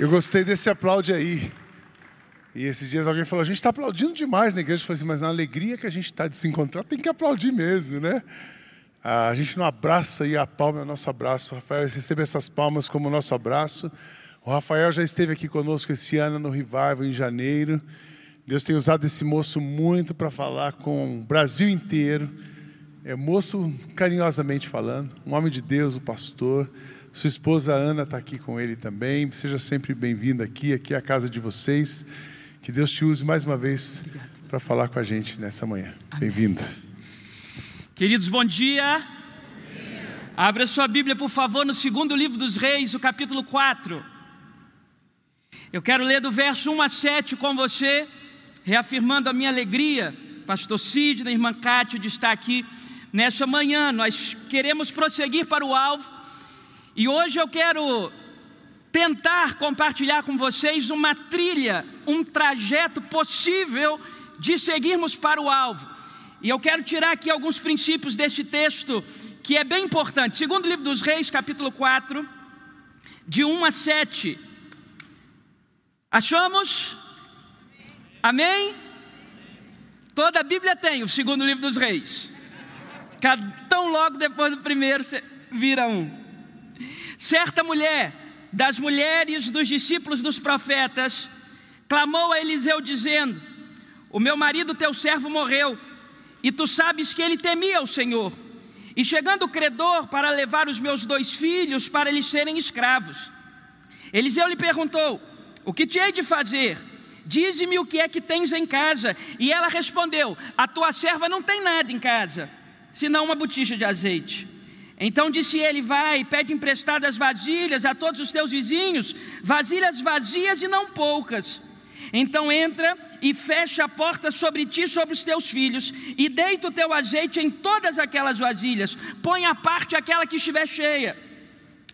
Eu gostei desse aplaude aí. E esses dias alguém falou: a gente está aplaudindo demais na igreja. Eu falei assim, mas na alegria que a gente está de se encontrar, tem que aplaudir mesmo, né? A gente não abraça e a palma é o nosso abraço. O Rafael recebe essas palmas como nosso abraço. O Rafael já esteve aqui conosco esse ano no Revival, em janeiro. Deus tem usado esse moço muito para falar com o Brasil inteiro. É moço carinhosamente falando, um homem de Deus, o pastor. Sua esposa Ana está aqui com ele também. Seja sempre bem-vindo aqui, aqui é a casa de vocês. Que Deus te use mais uma vez para falar com a gente nessa manhã. Bem-vindo. Queridos, bom dia. Abra sua Bíblia, por favor, no segundo livro dos Reis, o capítulo 4. Eu quero ler do verso 1 a 7 com você, reafirmando a minha alegria, pastor Sidney, irmã Cátia, de estar aqui nessa manhã. Nós queremos prosseguir para o alvo e hoje eu quero tentar compartilhar com vocês uma trilha, um trajeto possível de seguirmos para o alvo. E eu quero tirar aqui alguns princípios desse texto que é bem importante. Segundo livro dos Reis, capítulo 4, de 1 a 7. Achamos? Amém? Toda a Bíblia tem o segundo livro dos Reis. Tão logo depois do primeiro, vira um. Certa mulher, das mulheres dos discípulos dos profetas, clamou a Eliseu, dizendo: O meu marido, teu servo, morreu, e tu sabes que ele temia o Senhor. E chegando o credor para levar os meus dois filhos para eles serem escravos. Eliseu lhe perguntou: O que te hei de fazer? Dize-me o que é que tens em casa. E ela respondeu: A tua serva não tem nada em casa, senão uma botija de azeite. Então disse ele: Vai, pede emprestadas vasilhas a todos os teus vizinhos, vasilhas vazias e não poucas. Então entra e fecha a porta sobre ti e sobre os teus filhos, e deita o teu azeite em todas aquelas vasilhas, põe à parte aquela que estiver cheia.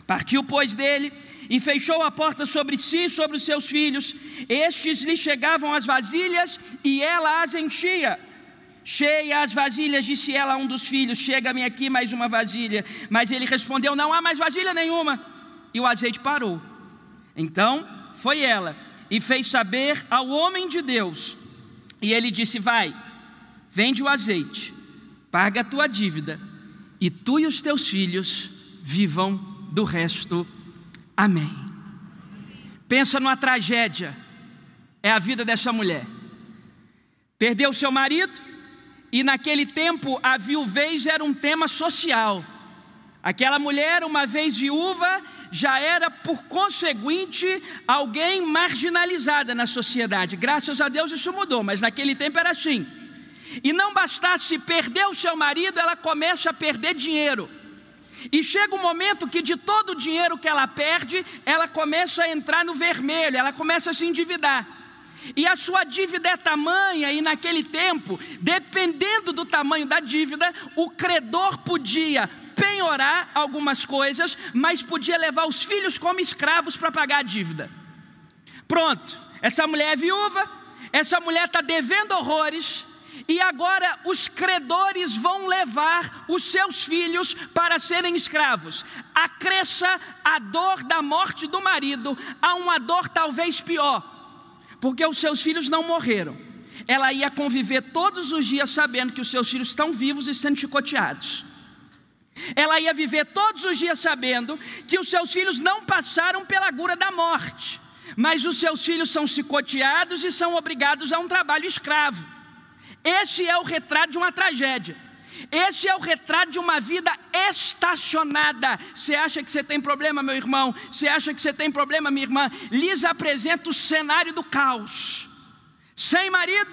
Partiu, pois, dele e fechou a porta sobre si e sobre os seus filhos. Estes lhe chegavam as vasilhas e ela as enchia. Cheia as vasilhas, disse ela a um dos filhos: Chega-me aqui mais uma vasilha. Mas ele respondeu: Não há mais vasilha nenhuma. E o azeite parou. Então foi ela e fez saber ao homem de Deus. E ele disse: Vai, vende o azeite, paga a tua dívida, e tu e os teus filhos vivam do resto. Amém. Pensa numa tragédia, é a vida dessa mulher. Perdeu seu marido, e naquele tempo a viuvez era um tema social. Aquela mulher, uma vez viúva, já era por conseguinte alguém marginalizada na sociedade. Graças a Deus isso mudou, mas naquele tempo era assim. E não bastasse perder o seu marido, ela começa a perder dinheiro. E chega um momento que de todo o dinheiro que ela perde, ela começa a entrar no vermelho, ela começa a se endividar. E a sua dívida é tamanha, e naquele tempo, dependendo do tamanho da dívida, o credor podia penhorar algumas coisas, mas podia levar os filhos como escravos para pagar a dívida. Pronto, essa mulher é viúva, essa mulher está devendo horrores, e agora os credores vão levar os seus filhos para serem escravos. Acresça a dor da morte do marido a uma dor talvez pior porque os seus filhos não morreram. Ela ia conviver todos os dias sabendo que os seus filhos estão vivos e sendo chicoteados. Ela ia viver todos os dias sabendo que os seus filhos não passaram pela agulha da morte, mas os seus filhos são chicoteados e são obrigados a um trabalho escravo. Esse é o retrato de uma tragédia. Esse é o retrato de uma vida estacionada. Você acha que você tem problema, meu irmão? Você acha que você tem problema, minha irmã? Lhes apresenta o cenário do caos. Sem marido,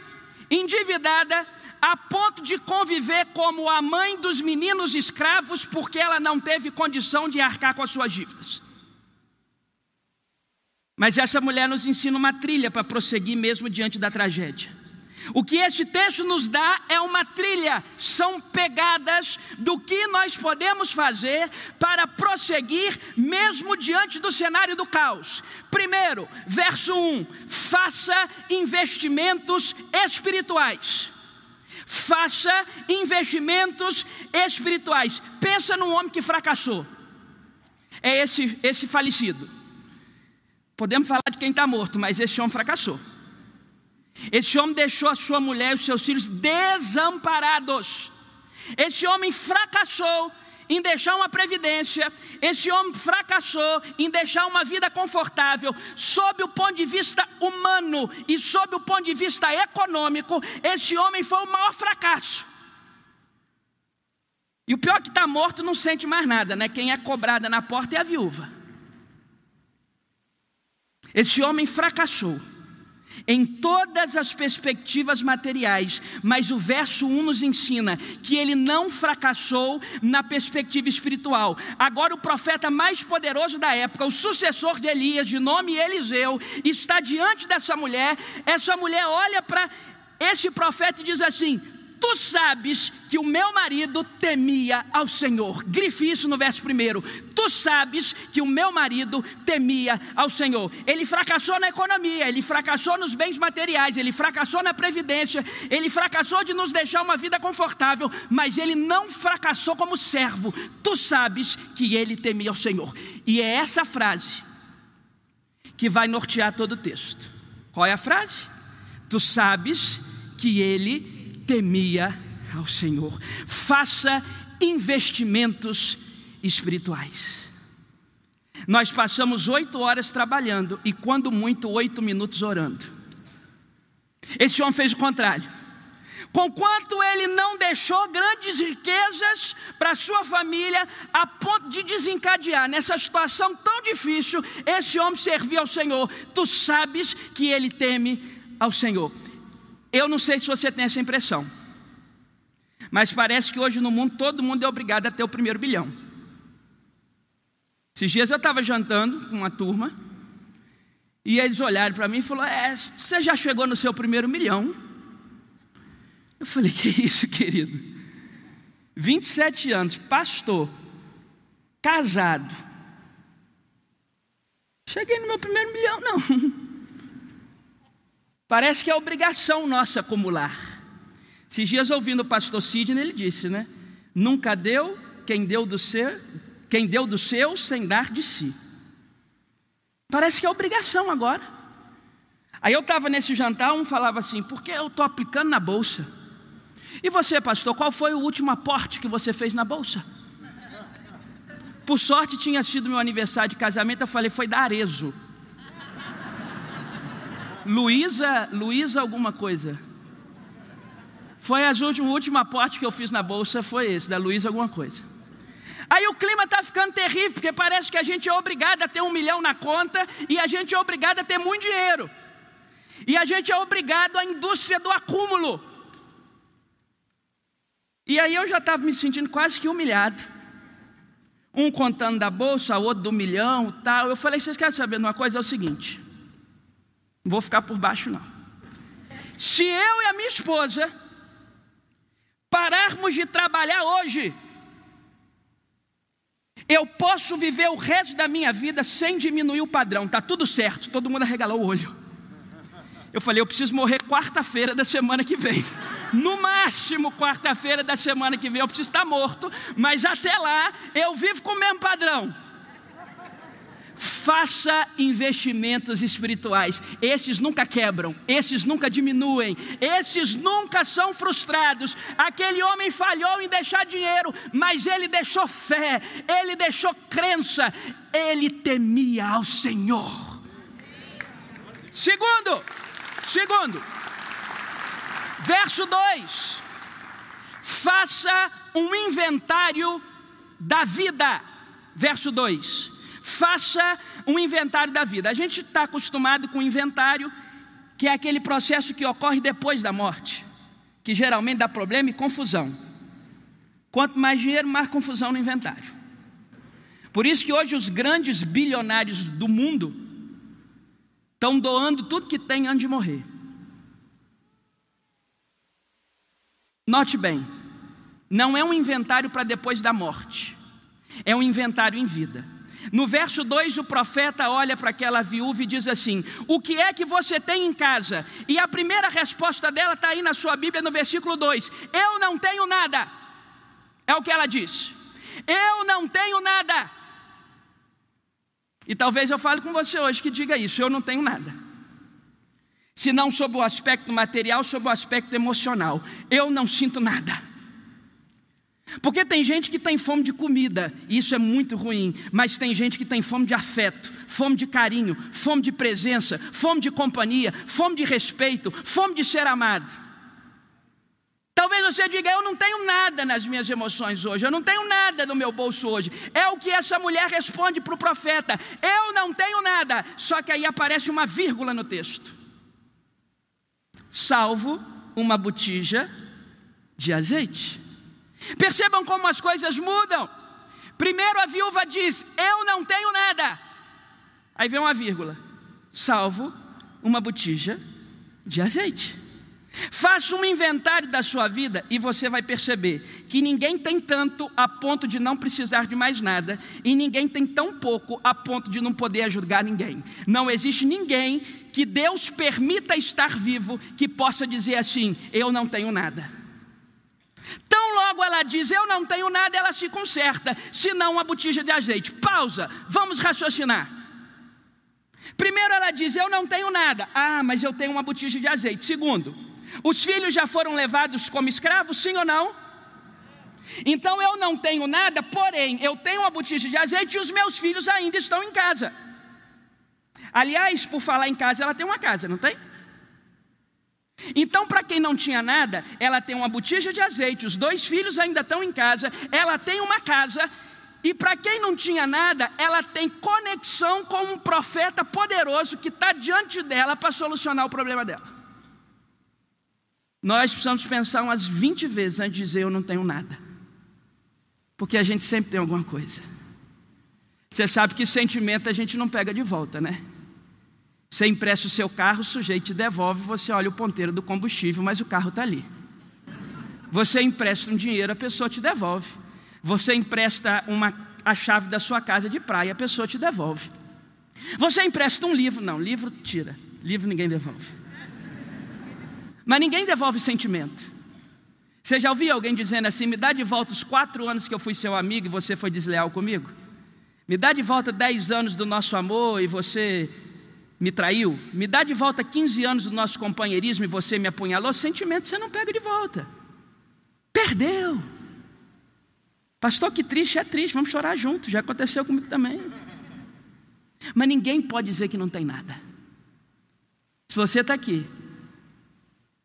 endividada, a ponto de conviver como a mãe dos meninos escravos, porque ela não teve condição de arcar com as suas dívidas. Mas essa mulher nos ensina uma trilha para prosseguir mesmo diante da tragédia. O que este texto nos dá é uma trilha, são pegadas do que nós podemos fazer para prosseguir mesmo diante do cenário do caos. Primeiro, verso 1: faça investimentos espirituais. Faça investimentos espirituais. Pensa num homem que fracassou. É esse esse falecido. Podemos falar de quem está morto, mas esse homem fracassou. Esse homem deixou a sua mulher e os seus filhos desamparados. Esse homem fracassou em deixar uma previdência, esse homem fracassou em deixar uma vida confortável, sob o ponto de vista humano e sob o ponto de vista econômico, esse homem foi o maior fracasso. E o pior é que está morto não sente mais nada, né? Quem é cobrada na porta é a viúva. Esse homem fracassou em todas as perspectivas materiais, mas o verso 1 nos ensina que ele não fracassou na perspectiva espiritual. Agora, o profeta mais poderoso da época, o sucessor de Elias, de nome Eliseu, está diante dessa mulher. Essa mulher olha para esse profeta e diz assim: Tu sabes que o meu marido temia ao Senhor. Grife isso no verso primeiro. Tu sabes que o meu marido temia ao Senhor. Ele fracassou na economia, ele fracassou nos bens materiais, ele fracassou na previdência, ele fracassou de nos deixar uma vida confortável, mas ele não fracassou como servo. Tu sabes que ele temia ao Senhor. E é essa frase que vai nortear todo o texto. Qual é a frase? Tu sabes que ele temia ao Senhor. Faça investimentos espirituais. Nós passamos oito horas trabalhando e, quando muito, oito minutos orando. Esse homem fez o contrário. Conquanto ele não deixou grandes riquezas para sua família, a ponto de desencadear nessa situação tão difícil, esse homem servia ao Senhor. Tu sabes que ele teme ao Senhor. Eu não sei se você tem essa impressão, mas parece que hoje no mundo todo mundo é obrigado a ter o primeiro bilhão. Esses dias eu estava jantando com uma turma e eles olharam para mim e falaram: é, Você já chegou no seu primeiro milhão? Eu falei: Que isso, querido? 27 anos, pastor, casado. Cheguei no meu primeiro milhão, não. Parece que é obrigação nossa acumular. Esses dias ouvindo o pastor Sidney, ele disse, né? Nunca deu quem deu do seu, quem deu do seu sem dar de si. Parece que é obrigação agora. Aí eu estava nesse jantar, um falava assim, porque eu estou aplicando na bolsa. E você, pastor, qual foi o último aporte que você fez na bolsa? Por sorte tinha sido meu aniversário de casamento, eu falei, foi da Arezo. Luísa, Luísa alguma coisa. Foi as últimas, o último aporte que eu fiz na bolsa foi esse, da Luísa alguma coisa. Aí o clima está ficando terrível, porque parece que a gente é obrigado a ter um milhão na conta e a gente é obrigado a ter muito dinheiro. E a gente é obrigado à indústria do acúmulo. E aí eu já estava me sentindo quase que humilhado. Um contando da bolsa, outro do milhão, tal. Eu falei, vocês querem saber de uma coisa? É o seguinte. Não vou ficar por baixo, não. Se eu e a minha esposa pararmos de trabalhar hoje, eu posso viver o resto da minha vida sem diminuir o padrão, tá tudo certo. Todo mundo arregalou o olho. Eu falei, eu preciso morrer quarta-feira da semana que vem. No máximo quarta-feira da semana que vem eu preciso estar morto, mas até lá eu vivo com o mesmo padrão. Faça investimentos espirituais. Esses nunca quebram, esses nunca diminuem, esses nunca são frustrados. Aquele homem falhou em deixar dinheiro, mas ele deixou fé, ele deixou crença, ele temia ao Senhor. Segundo, segundo, verso 2: faça um inventário da vida. Verso 2 faça um inventário da vida. A gente está acostumado com inventário, que é aquele processo que ocorre depois da morte, que geralmente dá problema e confusão. Quanto mais dinheiro, mais confusão no inventário. Por isso que hoje os grandes bilionários do mundo estão doando tudo que tem antes de morrer. Note bem, não é um inventário para depois da morte, é um inventário em vida. No verso 2, o profeta olha para aquela viúva e diz assim: O que é que você tem em casa? E a primeira resposta dela está aí na sua Bíblia, no versículo 2: Eu não tenho nada. É o que ela diz. Eu não tenho nada. E talvez eu fale com você hoje que diga isso: eu não tenho nada. Se não sob o aspecto material, sob o aspecto emocional. Eu não sinto nada. Porque tem gente que tem fome de comida, e isso é muito ruim, mas tem gente que tem fome de afeto, fome de carinho, fome de presença, fome de companhia, fome de respeito, fome de ser amado. Talvez você diga: Eu não tenho nada nas minhas emoções hoje, eu não tenho nada no meu bolso hoje. É o que essa mulher responde para o profeta: Eu não tenho nada. Só que aí aparece uma vírgula no texto: salvo uma botija de azeite. Percebam como as coisas mudam. Primeiro a viúva diz: Eu não tenho nada. Aí vem uma vírgula: salvo uma botija de azeite. Faça um inventário da sua vida e você vai perceber que ninguém tem tanto a ponto de não precisar de mais nada, e ninguém tem tão pouco a ponto de não poder ajudar ninguém. Não existe ninguém que Deus permita estar vivo que possa dizer assim: Eu não tenho nada. Tão logo ela diz, eu não tenho nada, ela se conserta, senão uma botija de azeite. Pausa, vamos raciocinar. Primeiro ela diz, eu não tenho nada. Ah, mas eu tenho uma botija de azeite. Segundo, os filhos já foram levados como escravos, sim ou não? Então eu não tenho nada, porém eu tenho uma botija de azeite e os meus filhos ainda estão em casa. Aliás, por falar em casa, ela tem uma casa, não tem? Então, para quem não tinha nada, ela tem uma botija de azeite, os dois filhos ainda estão em casa, ela tem uma casa, e para quem não tinha nada, ela tem conexão com um profeta poderoso que está diante dela para solucionar o problema dela. Nós precisamos pensar umas 20 vezes antes de dizer eu não tenho nada. Porque a gente sempre tem alguma coisa. Você sabe que sentimento a gente não pega de volta, né? Você empresta o seu carro, o sujeito te devolve, você olha o ponteiro do combustível, mas o carro está ali. Você empresta um dinheiro, a pessoa te devolve. Você empresta uma, a chave da sua casa de praia, a pessoa te devolve. Você empresta um livro, não, livro tira, livro ninguém devolve. Mas ninguém devolve sentimento. Você já ouviu alguém dizendo assim: me dá de volta os quatro anos que eu fui seu amigo e você foi desleal comigo? Me dá de volta dez anos do nosso amor e você me traiu? Me dá de volta 15 anos do nosso companheirismo e você me apunhalou? Sentimento você não pega de volta. Perdeu. Pastor, que triste, é triste, vamos chorar juntos, já aconteceu comigo também. Mas ninguém pode dizer que não tem nada. Se você está aqui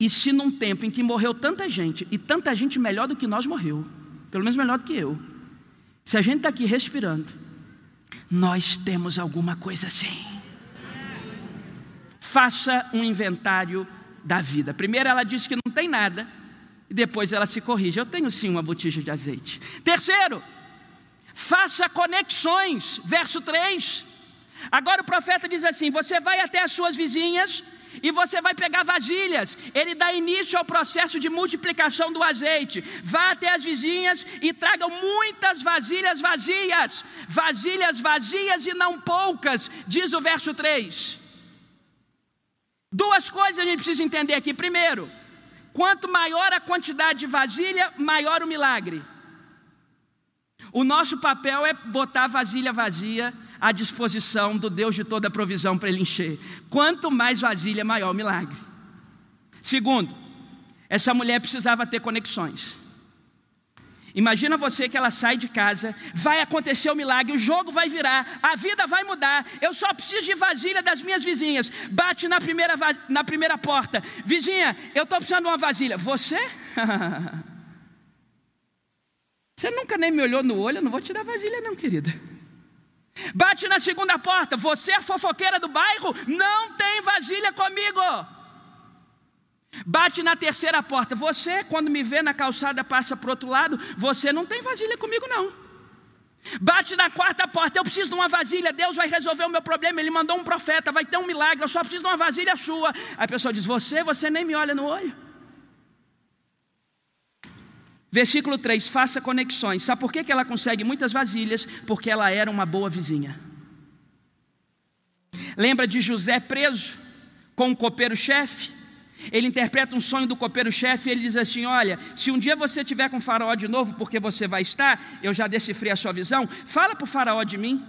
e se num tempo em que morreu tanta gente, e tanta gente melhor do que nós morreu, pelo menos melhor do que eu, se a gente está aqui respirando, nós temos alguma coisa assim. Faça um inventário da vida. Primeiro ela diz que não tem nada, e depois ela se corrige. Eu tenho sim uma botija de azeite. Terceiro, faça conexões. Verso 3. Agora o profeta diz assim: Você vai até as suas vizinhas e você vai pegar vasilhas. Ele dá início ao processo de multiplicação do azeite. Vá até as vizinhas e traga muitas vasilhas vazias. Vasilhas vazias e não poucas, diz o verso 3. Duas coisas a gente precisa entender aqui. Primeiro, quanto maior a quantidade de vasilha, maior o milagre. O nosso papel é botar a vasilha vazia à disposição do Deus de toda a provisão para ele encher. Quanto mais vasilha, maior o milagre. Segundo, essa mulher precisava ter conexões. Imagina você que ela sai de casa, vai acontecer o milagre, o jogo vai virar, a vida vai mudar. Eu só preciso de vasilha das minhas vizinhas. Bate na primeira, na primeira porta, vizinha, eu estou precisando de uma vasilha. Você? você nunca nem me olhou no olho, eu não vou te dar vasilha, não, querida. Bate na segunda porta, você é fofoqueira do bairro, não tem vasilha comigo. Bate na terceira porta, você, quando me vê na calçada, passa para o outro lado, você não tem vasilha comigo, não. Bate na quarta porta, eu preciso de uma vasilha, Deus vai resolver o meu problema. Ele mandou um profeta, vai ter um milagre, eu só preciso de uma vasilha sua. Aí a pessoa diz: Você, você nem me olha no olho. Versículo 3: faça conexões. Sabe por que ela consegue muitas vasilhas? Porque ela era uma boa vizinha. Lembra de José preso com o copeiro-chefe? Ele interpreta um sonho do copeiro-chefe e ele diz assim: Olha, se um dia você tiver com o faraó de novo, porque você vai estar, eu já decifrei a sua visão, fala para o faraó de mim.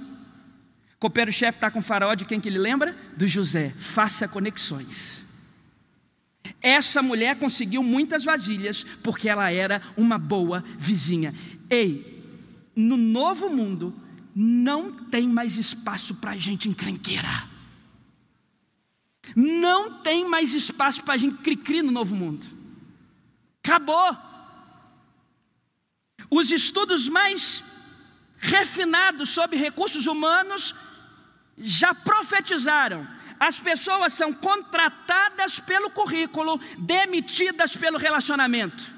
Copeiro-chefe está com farol de quem que ele lembra? Do José. Faça conexões. Essa mulher conseguiu muitas vasilhas porque ela era uma boa vizinha. Ei, no novo mundo não tem mais espaço para gente encrenqueira. Não tem mais espaço para gente cri-cri no novo mundo. Acabou. Os estudos mais refinados sobre recursos humanos já profetizaram. As pessoas são contratadas pelo currículo, demitidas pelo relacionamento.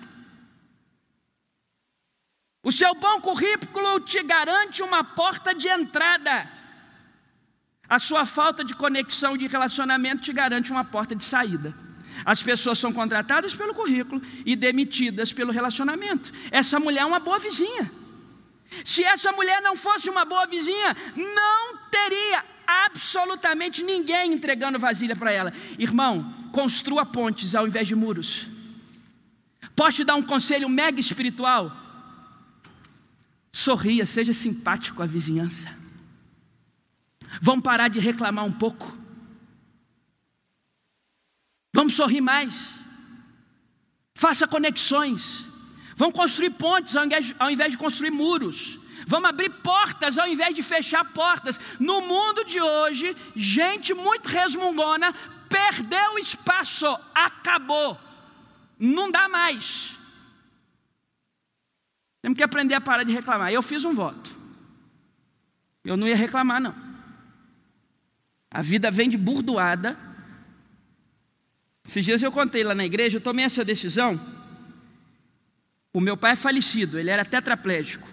O seu bom currículo te garante uma porta de entrada. A sua falta de conexão de relacionamento te garante uma porta de saída. As pessoas são contratadas pelo currículo e demitidas pelo relacionamento. Essa mulher é uma boa vizinha. Se essa mulher não fosse uma boa vizinha, não teria absolutamente ninguém entregando vasilha para ela. Irmão, construa pontes ao invés de muros. Posso te dar um conselho mega espiritual? Sorria, seja simpático a vizinhança. Vamos parar de reclamar um pouco. Vamos sorrir mais. Faça conexões. Vamos construir pontes ao invés, ao invés de construir muros. Vamos abrir portas ao invés de fechar portas. No mundo de hoje, gente muito resmungona perdeu espaço, acabou. Não dá mais. Temos que aprender a parar de reclamar. Eu fiz um voto. Eu não ia reclamar, não. A vida vem de burdoada. Esses dias eu contei lá na igreja, eu tomei essa decisão o meu pai é falecido, ele era tetraplégico.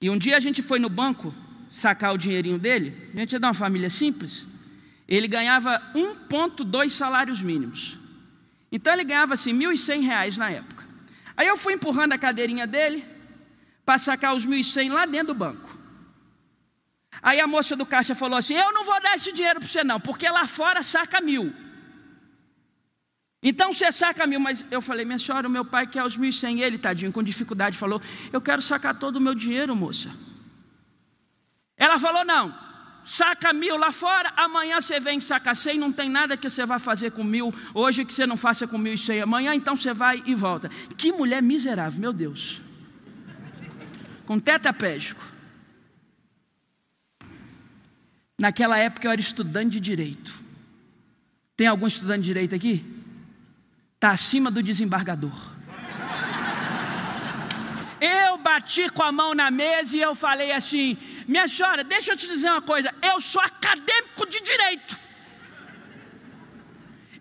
E um dia a gente foi no banco sacar o dinheirinho dele, a gente é de uma família simples, ele ganhava 1,2 salários mínimos. Então ele ganhava assim, 1.100 reais na época. Aí eu fui empurrando a cadeirinha dele para sacar os 1.100 lá dentro do banco. Aí a moça do caixa falou assim: Eu não vou dar esse dinheiro para você, não, porque lá fora saca mil. Então você saca mil, mas eu falei, minha senhora, o meu pai quer os mil e cem, ele, tadinho, com dificuldade, falou, eu quero sacar todo o meu dinheiro, moça. Ela falou, não, saca mil lá fora, amanhã você vem sacar cem, não tem nada que você vai fazer com mil, hoje que você não faça com mil e cem, amanhã então você vai e volta. Que mulher miserável, meu Deus. Com tetrapégico. Naquela época eu era estudante de direito. Tem algum estudante de direito aqui? está acima do desembargador. Eu bati com a mão na mesa e eu falei assim: minha senhora, deixa eu te dizer uma coisa, eu sou acadêmico de direito.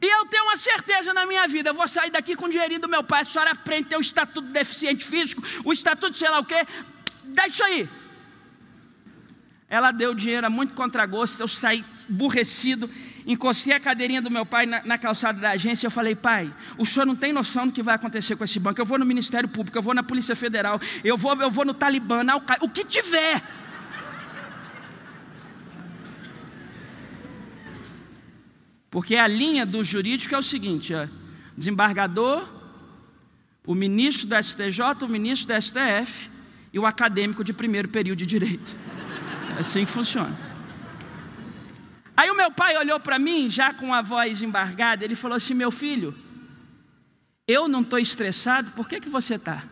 E eu tenho uma certeza na minha vida, eu vou sair daqui com o dinheirinho do meu pai. A senhora aprende o estatuto de deficiente físico, o estatuto de sei lá o quê, dá isso aí. Ela deu dinheiro a muito contragosto, eu saí aborrecido encostei a cadeirinha do meu pai na, na, calçada da agência e eu falei, pai, o senhor não tem noção do que vai acontecer com esse banco. Eu vou no Ministério Público, eu vou na Polícia Federal, eu vou, eu vou no Talibã, na o que tiver. Porque a linha do jurídico é o seguinte: desembargador, o ministro do STJ, o ministro do STF e o acadêmico de primeiro período de direito. É assim que funciona. Aí o meu pai olhou para mim, já com a voz embargada, ele falou assim: Meu filho, eu não estou estressado, por que, que você está?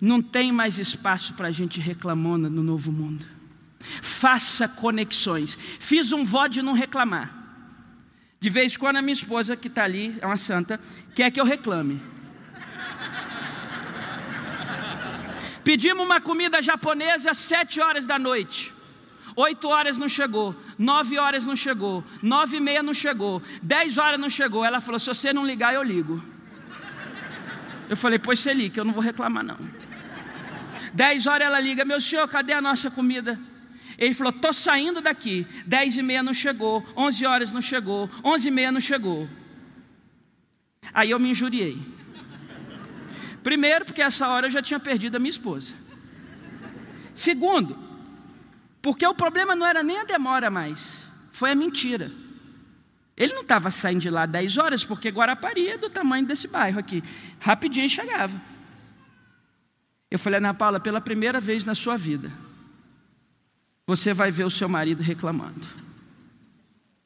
Não tem mais espaço para a gente reclamona no novo mundo. Faça conexões. Fiz um voto de não reclamar. De vez em quando a minha esposa, que está ali, é uma santa, quer que eu reclame. Pedimos uma comida japonesa às sete horas da noite. Oito horas não chegou, nove horas não chegou, nove e meia não chegou, dez horas não chegou. Ela falou: se você não ligar, eu ligo. Eu falei: pois você liga, eu não vou reclamar não. Dez horas ela liga: meu senhor, cadê a nossa comida? Ele falou: estou saindo daqui. Dez e meia não chegou, onze horas não chegou, onze e meia não chegou. Aí eu me injuriei. Primeiro, porque essa hora eu já tinha perdido a minha esposa. Segundo, porque o problema não era nem a demora mais, foi a mentira. Ele não estava saindo de lá 10 horas, porque Guarapari é do tamanho desse bairro aqui. Rapidinho chegava. Eu falei, Ana Paula, pela primeira vez na sua vida, você vai ver o seu marido reclamando.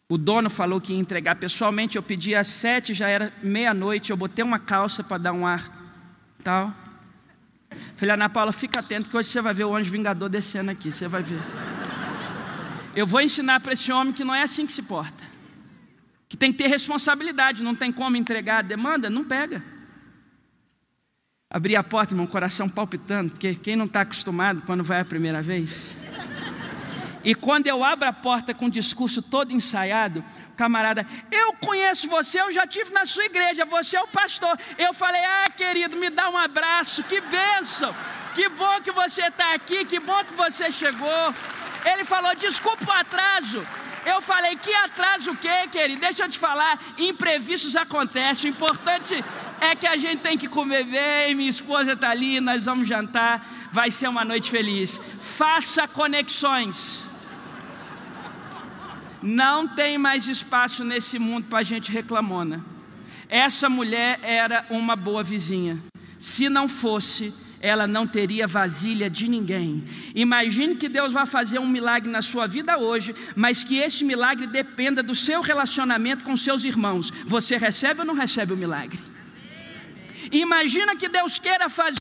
O dono falou que ia entregar pessoalmente, eu pedi às sete, já era meia-noite, eu botei uma calça para dar um ar tal. Falei, Ana Paula, fica atento que hoje você vai ver o anjo vingador descendo aqui, você vai ver. Eu vou ensinar para esse homem que não é assim que se porta. Que tem que ter responsabilidade, não tem como entregar a demanda, não pega. Abri a porta, meu coração palpitando, porque quem não está acostumado quando vai a primeira vez. E quando eu abro a porta com o discurso todo ensaiado, camarada, eu conheço você, eu já tive na sua igreja, você é o pastor. Eu falei, ah, querido, me dá um abraço, que benção, que bom que você está aqui, que bom que você chegou. Ele falou, desculpa o atraso. Eu falei, que atraso o quê, querido? Deixa eu te falar, imprevistos acontecem. O importante é que a gente tem que comer bem, minha esposa está ali, nós vamos jantar, vai ser uma noite feliz. Faça conexões. Não tem mais espaço nesse mundo para gente reclamona. Essa mulher era uma boa vizinha. Se não fosse, ela não teria vasilha de ninguém. Imagine que Deus vai fazer um milagre na sua vida hoje, mas que esse milagre dependa do seu relacionamento com seus irmãos. Você recebe ou não recebe o milagre? Imagina que Deus queira fazer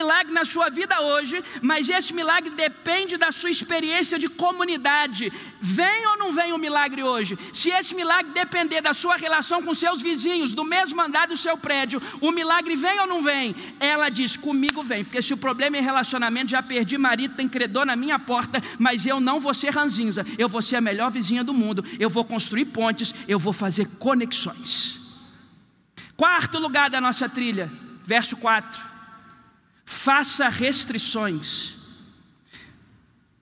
milagre na sua vida hoje, mas esse milagre depende da sua experiência de comunidade. Vem ou não vem o milagre hoje? Se esse milagre depender da sua relação com seus vizinhos, do mesmo andar do seu prédio, o milagre vem ou não vem? Ela diz: comigo vem, porque se o problema é relacionamento, já perdi marido, tem credor na minha porta, mas eu não vou ser ranzinza, eu vou ser a melhor vizinha do mundo, eu vou construir pontes, eu vou fazer conexões. Quarto lugar da nossa trilha, verso 4 faça restrições.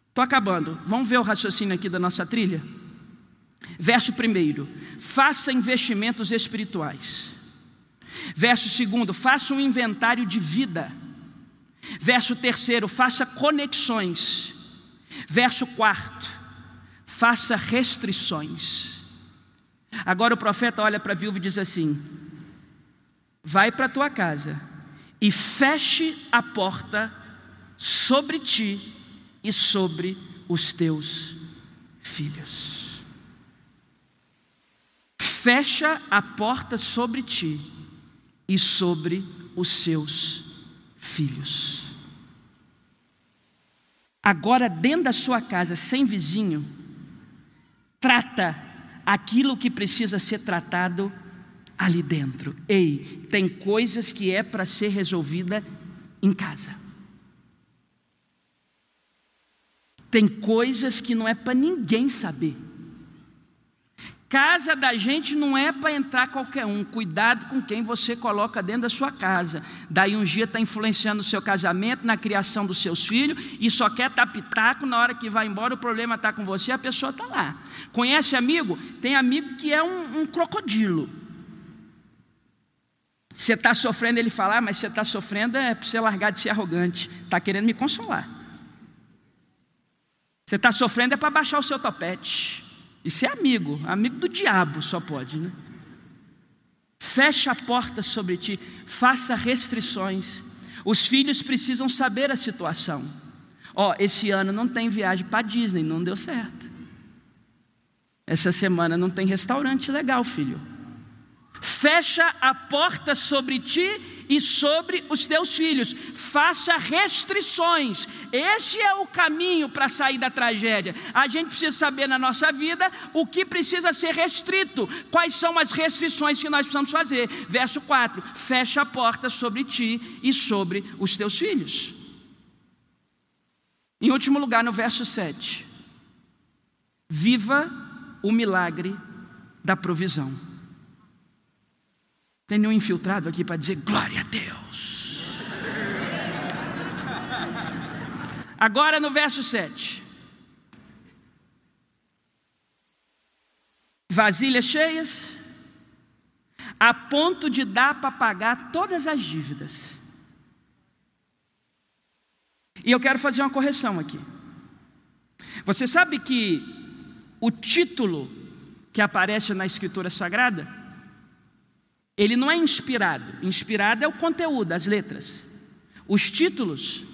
Estou acabando, vamos ver o raciocínio aqui da nossa trilha? Verso 1: faça investimentos espirituais. Verso 2: faça um inventário de vida. Verso 3: faça conexões. Verso 4: faça restrições. Agora o profeta olha para a viúva e diz assim: vai para a tua casa e feche a porta sobre ti e sobre os teus filhos. Fecha a porta sobre ti e sobre os seus filhos. Agora, dentro da sua casa, sem vizinho, trata aquilo que precisa ser tratado ali dentro. Ei, tem coisas que é para ser resolvida em casa. Tem coisas que não é para ninguém saber. Casa da gente não é para entrar qualquer um. Cuidado com quem você coloca dentro da sua casa. Daí um dia está influenciando o seu casamento, na criação dos seus filhos, e só quer estar pitaco na hora que vai embora, o problema está com você, a pessoa está lá. Conhece amigo? Tem amigo que é um, um crocodilo. Você está sofrendo, ele fala, ah, mas você está sofrendo é para você largar de ser arrogante. Está querendo me consolar. Você está sofrendo é para baixar o seu topete. Isso é amigo, amigo do diabo só pode, né? Fecha a porta sobre ti, faça restrições. Os filhos precisam saber a situação. Ó, oh, esse ano não tem viagem para Disney, não deu certo. Essa semana não tem restaurante legal, filho fecha a porta sobre ti e sobre os teus filhos, faça restrições. Esse é o caminho para sair da tragédia. A gente precisa saber na nossa vida o que precisa ser restrito, quais são as restrições que nós precisamos fazer. Verso 4: fecha a porta sobre ti e sobre os teus filhos. Em último lugar, no verso 7, viva o milagre da provisão. Tem nenhum infiltrado aqui para dizer glória a Deus. Agora no verso 7. Vasilhas cheias, a ponto de dar para pagar todas as dívidas. E eu quero fazer uma correção aqui. Você sabe que o título que aparece na Escritura Sagrada ele não é inspirado. Inspirado é o conteúdo, as letras. Os títulos,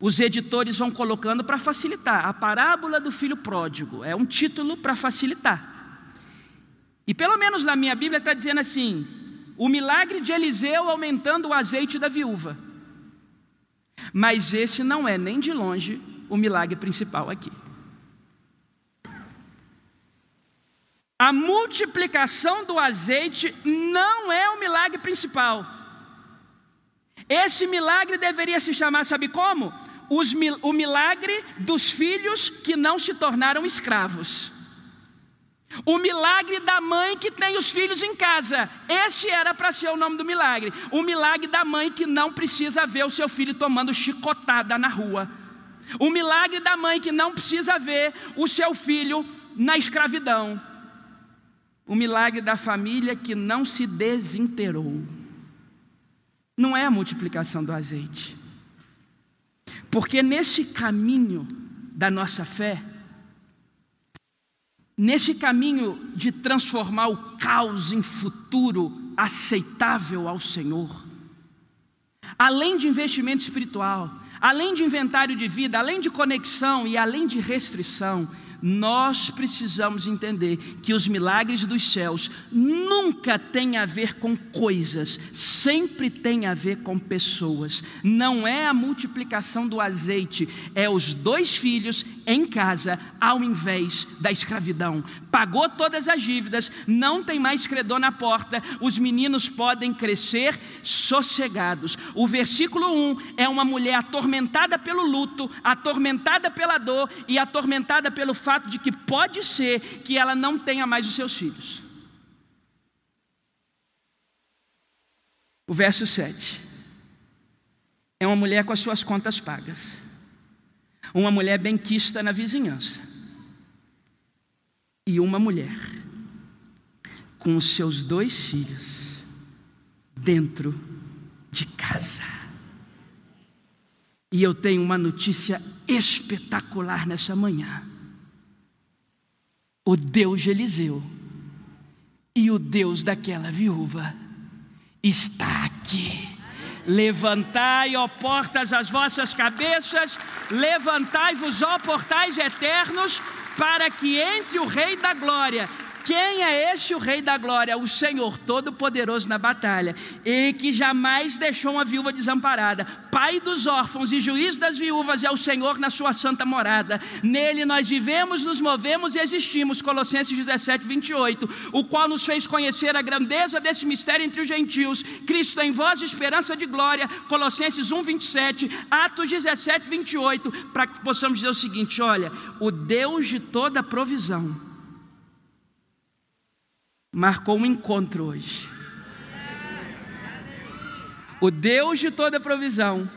os editores vão colocando para facilitar. A parábola do filho pródigo é um título para facilitar. E pelo menos na minha Bíblia está dizendo assim: o milagre de Eliseu aumentando o azeite da viúva. Mas esse não é nem de longe o milagre principal aqui. A multiplicação do azeite não é o milagre principal. Esse milagre deveria se chamar, sabe como? Os, o milagre dos filhos que não se tornaram escravos. O milagre da mãe que tem os filhos em casa. Esse era para ser o nome do milagre. O milagre da mãe que não precisa ver o seu filho tomando chicotada na rua. O milagre da mãe que não precisa ver o seu filho na escravidão. O milagre da família que não se desinterou. Não é a multiplicação do azeite. Porque nesse caminho da nossa fé, Nesse caminho de transformar o caos em futuro aceitável ao Senhor, além de investimento espiritual, além de inventário de vida, além de conexão e além de restrição, nós precisamos entender que os milagres dos céus nunca têm a ver com coisas, sempre tem a ver com pessoas. Não é a multiplicação do azeite, é os dois filhos em casa ao invés da escravidão. Pagou todas as dívidas, não tem mais credor na porta, os meninos podem crescer sossegados. O versículo 1 é uma mulher atormentada pelo luto, atormentada pela dor e atormentada pelo fato de que pode ser que ela não tenha mais os seus filhos. O verso 7 é uma mulher com as suas contas pagas, uma mulher benquista na vizinhança, e uma mulher com os seus dois filhos dentro de casa. E eu tenho uma notícia espetacular nessa manhã o Deus de Eliseu e o Deus daquela viúva está aqui. Levantai, ó portas, as vossas cabeças, levantai-vos, ó portais eternos, para que entre o Rei da Glória. Quem é esse o Rei da Glória? O Senhor Todo-Poderoso na batalha, e que jamais deixou uma viúva desamparada, Pai dos órfãos e juiz das viúvas, é o Senhor na sua santa morada. Nele nós vivemos, nos movemos e existimos. Colossenses 17, 28. O qual nos fez conhecer a grandeza desse mistério entre os gentios, Cristo em vós, esperança de glória. Colossenses 1, 27. Atos 17, 28. Para que possamos dizer o seguinte: olha, o Deus de toda provisão marcou um encontro hoje. O Deus de toda provisão,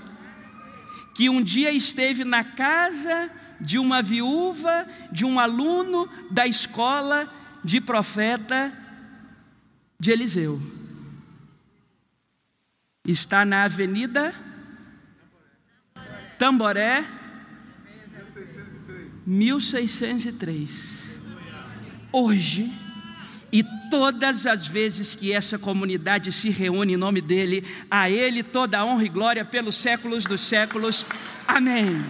que um dia esteve na casa de uma viúva, de um aluno da escola de profeta de Eliseu, está na avenida Tamboré, 1603. Hoje, e todas as vezes que essa comunidade se reúne em nome dele, a ele toda a honra e glória pelos séculos dos séculos. Amém.